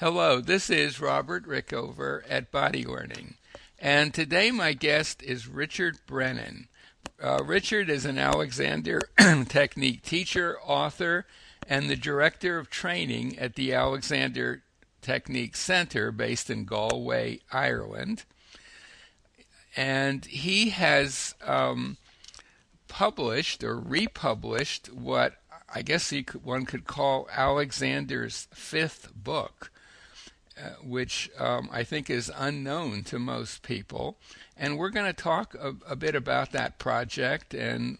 Hello, this is Robert Rickover at Body Learning, and today my guest is Richard Brennan. Uh, Richard is an Alexander Technique teacher, author, and the director of training at the Alexander Technique Center based in Galway, Ireland. And he has um, published or republished what I guess could, one could call Alexander's fifth book which um, I think is unknown to most people. And we're going to talk a, a, bit about that project and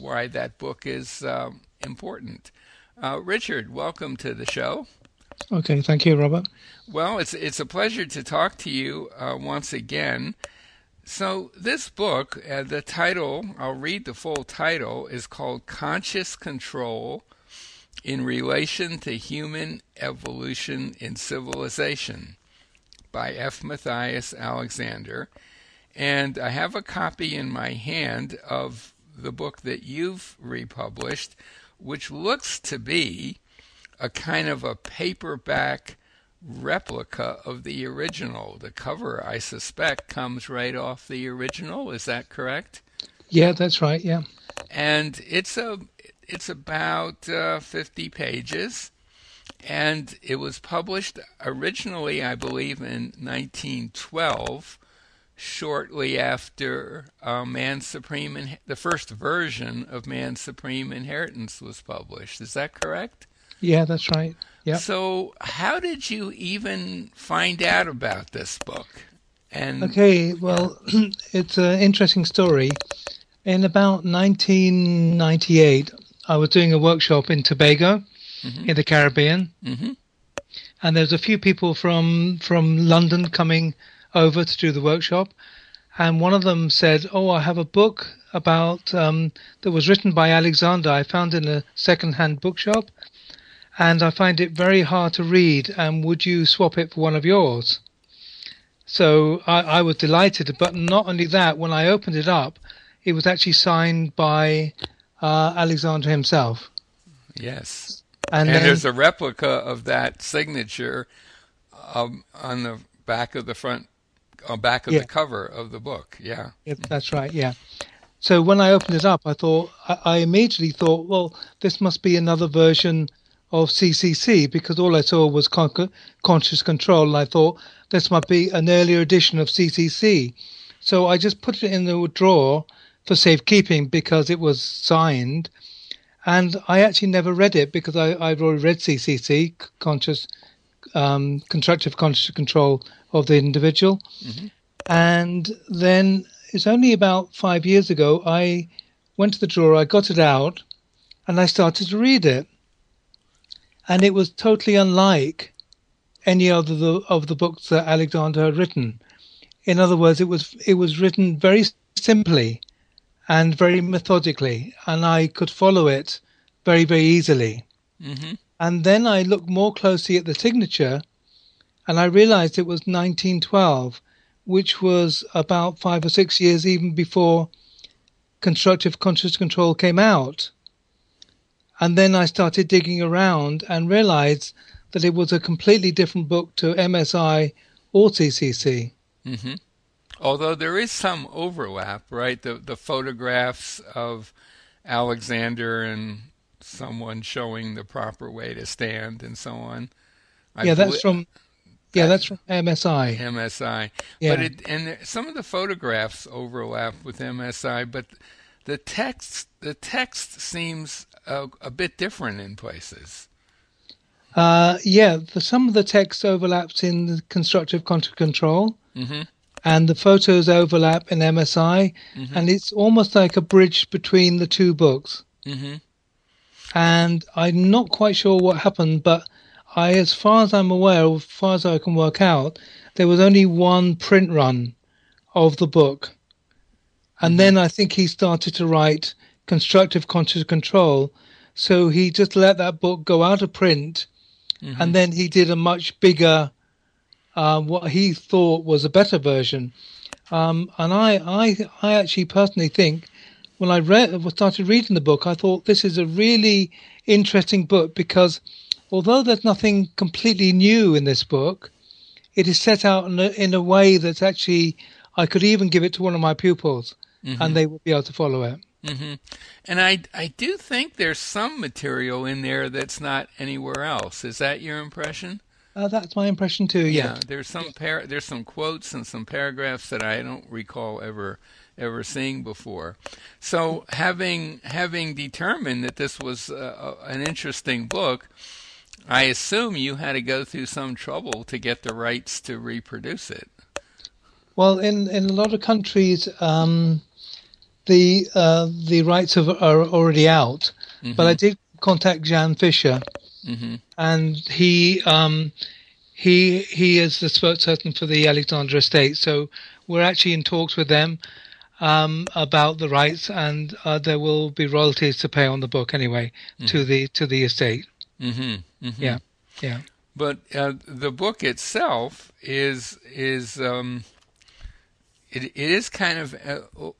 why that book is um, important. Uh, Richard, welcome to the show. Okay, thank you, Robert. Well, it's it's a pleasure to talk to you uh, once again. So this book, uh, the title, I'll read the full title, is called Conscious Control in relation to human evolution in civilization by F. Matthias Alexander. And I have a copy in my hand of the book that you've republished, which looks to be a kind of a paperback replica of the original. The cover, I suspect, comes right off the original. Is that correct? Yeah, that's right. Yeah. And it's a it's about uh, 50 pages, and it was published originally, I believe, in 1912, shortly after uh, Man's Supreme, In- the first version of Man's Supreme Inheritance was published. Is that correct? Yeah, that's right. Yeah. So, how did you even find out about this book? And okay, well, it's an interesting story. In about 1998, I was doing a workshop in Tobago, mm-hmm. in the Caribbean, mm-hmm. and there was a few people from from London coming over to do the workshop, and one of them said, "Oh, I have a book about um, that was written by Alexander. I found in a second-hand bookshop, and I find it very hard to read. And would you swap it for one of yours?" So I, I was delighted, but not only that. When I opened it up, it was actually signed by uh, Alexander himself. Yes. And, and then, there's a replica of that signature um, on the back of the front, on back of yeah. the cover of the book. Yeah. yeah. That's right. Yeah. So when I opened it up, I thought, I, I immediately thought, well, this must be another version of CCC because all I saw was con- conscious control. And I thought this might be an earlier edition of CCC. So I just put it in the drawer for safekeeping because it was signed. And I actually never read it because I, I've already read CCC, conscious, um, constructive conscious control of the individual. Mm-hmm. And then it's only about five years ago, I went to the drawer, I got it out, and I started to read it. And it was totally unlike any other of the, of the books that Alexander had written. In other words, it was it was written very simply and very methodically, and I could follow it very, very easily. Mm-hmm. And then I looked more closely at the signature, and I realized it was 1912, which was about five or six years even before constructive conscious control came out. And then I started digging around and realized that it was a completely different book to MSI or CCC. Mm-hmm. Although there is some overlap, right? The the photographs of Alexander and someone showing the proper way to stand and so on. I yeah, that's from yeah, that's from MSI. MSI. Yeah. But it and some of the photographs overlap with MSI, but the text the text seems a, a bit different in places. Uh, yeah, the, some of the text overlaps in the constructive control. Mm-hmm and the photos overlap in MSI, mm-hmm. and it's almost like a bridge between the two books. Mm-hmm. And I'm not quite sure what happened, but I, as far as I'm aware, as far as I can work out, there was only one print run of the book. And mm-hmm. then I think he started to write Constructive Conscious Control. So he just let that book go out of print. Mm-hmm. And then he did a much bigger uh, what he thought was a better version. Um, and I, I, I actually personally think when I read, started reading the book, I thought this is a really interesting book because although there's nothing completely new in this book, it is set out in a, in a way that's actually I could even give it to one of my pupils, mm-hmm. and they would be able to follow it. Mm-hmm. And I I do think there's some material in there that's not anywhere else. Is that your impression? Uh, that's my impression too. Yeah, yeah there's some par- there's some quotes and some paragraphs that I don't recall ever ever seeing before. So having having determined that this was uh, an interesting book, I assume you had to go through some trouble to get the rights to reproduce it. Well, in in a lot of countries, um, the uh, the rights are, are already out. Mm-hmm. But I did contact Jan Fischer, mm-hmm. and he um, he he is the spokesperson for the Alexander Estate. So we're actually in talks with them um, about the rights, and uh, there will be royalties to pay on the book anyway mm-hmm. to the to the estate. Mm-hmm. Mm-hmm. Yeah, yeah. But uh, the book itself is is um, it, it is kind of uh,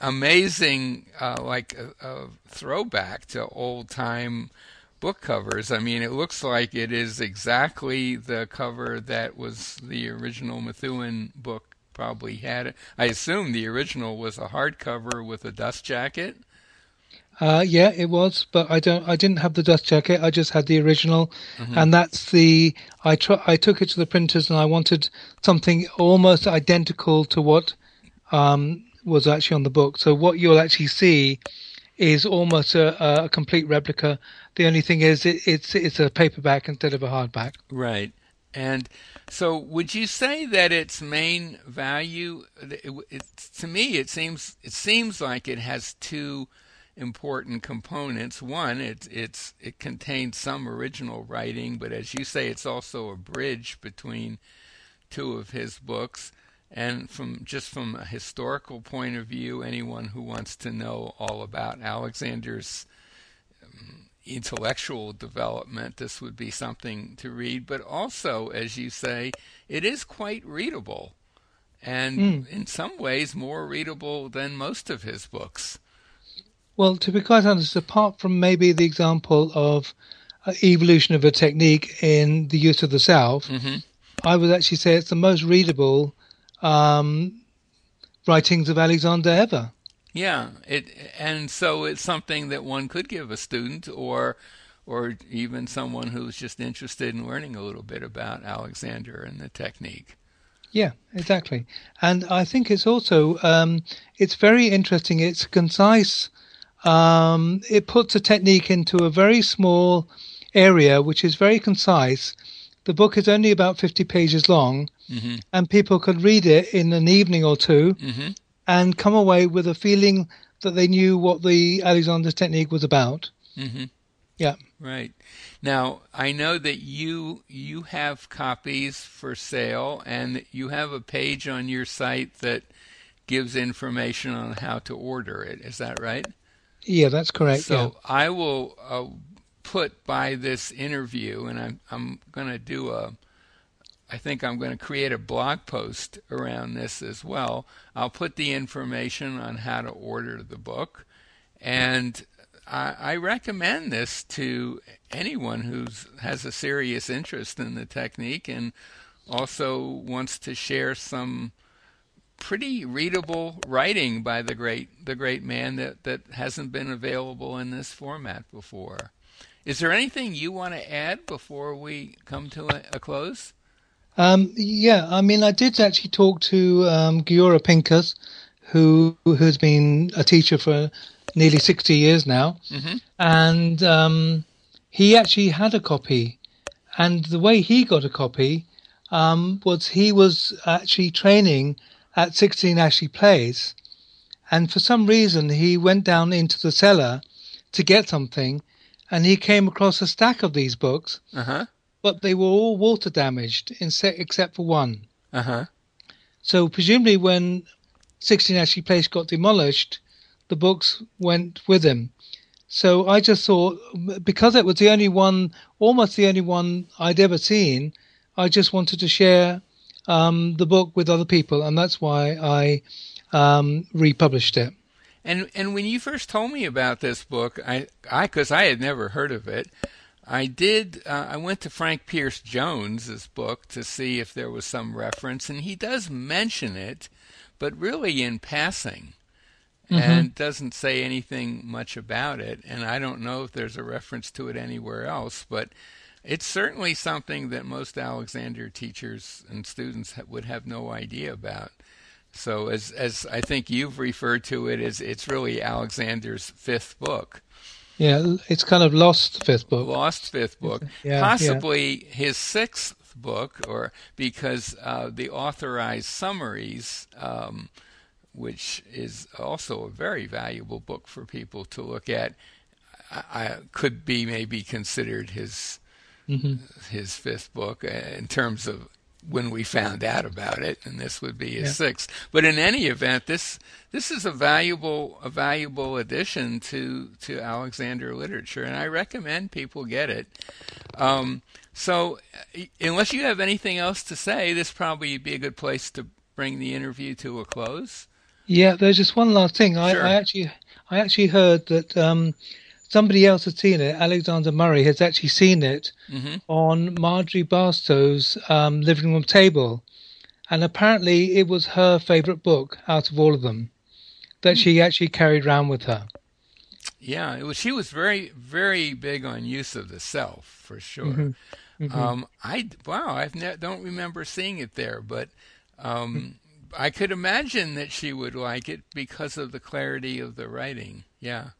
amazing, uh, like a, a, throwback to old time book covers. I mean, it looks like it is exactly the cover that was the original Methuen book probably had. It. I assume the original was a hardcover with a dust jacket. Uh, yeah, it was, but I don't. I didn't have the dust jacket. I just had the original, mm-hmm. and that's the. I tr- I took it to the printers, and I wanted something almost identical to what um, was actually on the book. So what you'll actually see is almost a, a complete replica. The only thing is it, it's it's a paperback instead of a hardback. Right. And so, would you say that its main value? It, it, to me, it seems it seems like it has two important components. One, it it's it contains some original writing, but as you say, it's also a bridge between two of his books. And from just from a historical point of view, anyone who wants to know all about Alexander's um, intellectual development, this would be something to read. But also, as you say, it is quite readable, and mm. in some ways more readable than most of his books. Well, to be quite honest, apart from maybe the example of uh, evolution of a technique in the use of the self, mm-hmm. I would actually say it's the most readable um, writings of Alexander ever. Yeah, it and so it's something that one could give a student or or even someone who's just interested in learning a little bit about Alexander and the technique. Yeah, exactly. And I think it's also um, it's very interesting. It's concise. Um, it puts a technique into a very small area, which is very concise. The book is only about 50 pages long, mm-hmm. and people could read it in an evening or 2 mm-hmm. and come away with a feeling that they knew what the Alexander technique was about. Mm-hmm. Yeah. Right. Now, I know that you you have copies for sale and you have a page on your site that gives information on how to order it. Is that right? Yeah, that's correct. So yeah. I will uh, put by this interview, and I'm I'm going to do a I think I'm going to create a blog post around this as well. I'll put the information on how to order the book, and I, I recommend this to anyone who has a serious interest in the technique and also wants to share some pretty readable writing by the great the great man that, that hasn't been available in this format before. Is there anything you want to add before we come to a, a close? Um, yeah, I mean, I did actually talk to um, Giora Pinkas, who has been a teacher for nearly 60 years now. Mm-hmm. And um, he actually had a copy. And the way he got a copy um, was he was actually training at 16 Ashley Place. And for some reason, he went down into the cellar to get something. And he came across a stack of these books. Uh-huh but they were all water damaged except for one. Uh huh. So presumably, when 16 Ashley Place got demolished, the books went with him. So I just thought, because it was the only one, almost the only one I'd ever seen, I just wanted to share um, the book with other people, and that's why I um, republished it. And and when you first told me about this book, I I because I had never heard of it, I did. Uh, I went to Frank Pierce Jones's book to see if there was some reference, and he does mention it, but really in passing, mm-hmm. and doesn't say anything much about it. And I don't know if there's a reference to it anywhere else, but it's certainly something that most Alexander teachers and students would have no idea about. So, as as I think you've referred to it as, it's really Alexander's fifth book. Yeah, it's kind of lost fifth book. Lost fifth book. Yeah, Possibly yeah. his sixth book, or because uh, the authorized summaries, um, which is also a very valuable book for people to look at, I, I could be maybe considered his mm-hmm. his fifth book uh, in terms of when we found out about it, and this would be his yeah. sixth. But in any event, this this is a valuable a valuable addition to to Alexander literature, and I recommend people get it. Um, so, uh, unless you have anything else to say, this probably be a good place to bring the interview to a close. Yeah, there's just one last thing. I, I actually I actually heard that um, somebody else has seen it. Alexander Murray has actually seen it mm-hmm. on Marjorie Barstow's um, living room table, and apparently it was her favourite book out of all of them that mm-hmm. she actually carried around with her. Yeah, it was. She was very, very big on use of the self for sure. Mm-hmm. mm-hmm. Um, I wow, I ne- don't remember seeing it there, but um, I could imagine that she would like it because of the clarity of the writing. Yeah.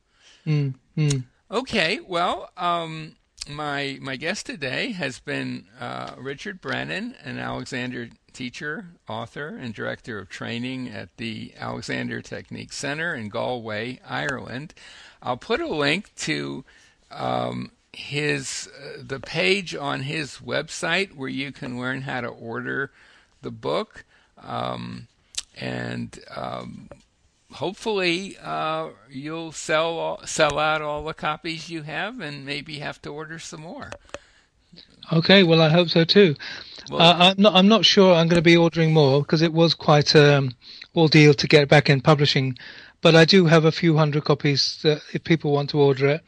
Mm-hmm. Okay, well, um, my my guest today has been uh, Richard Brennan, an Alexander teacher, author, and director of training at the Alexander Technique Center in Galway, Ireland. I'll put a link to um, his uh, the page on his website where you can learn how to order the book. Um, and um, hopefully uh, you'll sell all, sell out all the copies you have, and maybe have to order some more. Okay, well, I hope so too. Well, uh, I'm not. I'm not sure. I'm going to be ordering more because it was quite an um, ordeal to get back in publishing. But I do have a few hundred copies. That if people want to order it,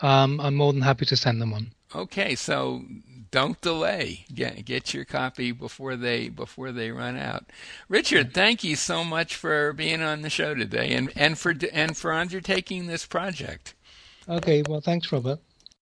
um, I'm more than happy to send them one. Okay, so don't delay. Get get your copy before they before they run out. Richard, thank you so much for being on the show today and and for and for undertaking this project. Okay, well, thanks, Robert.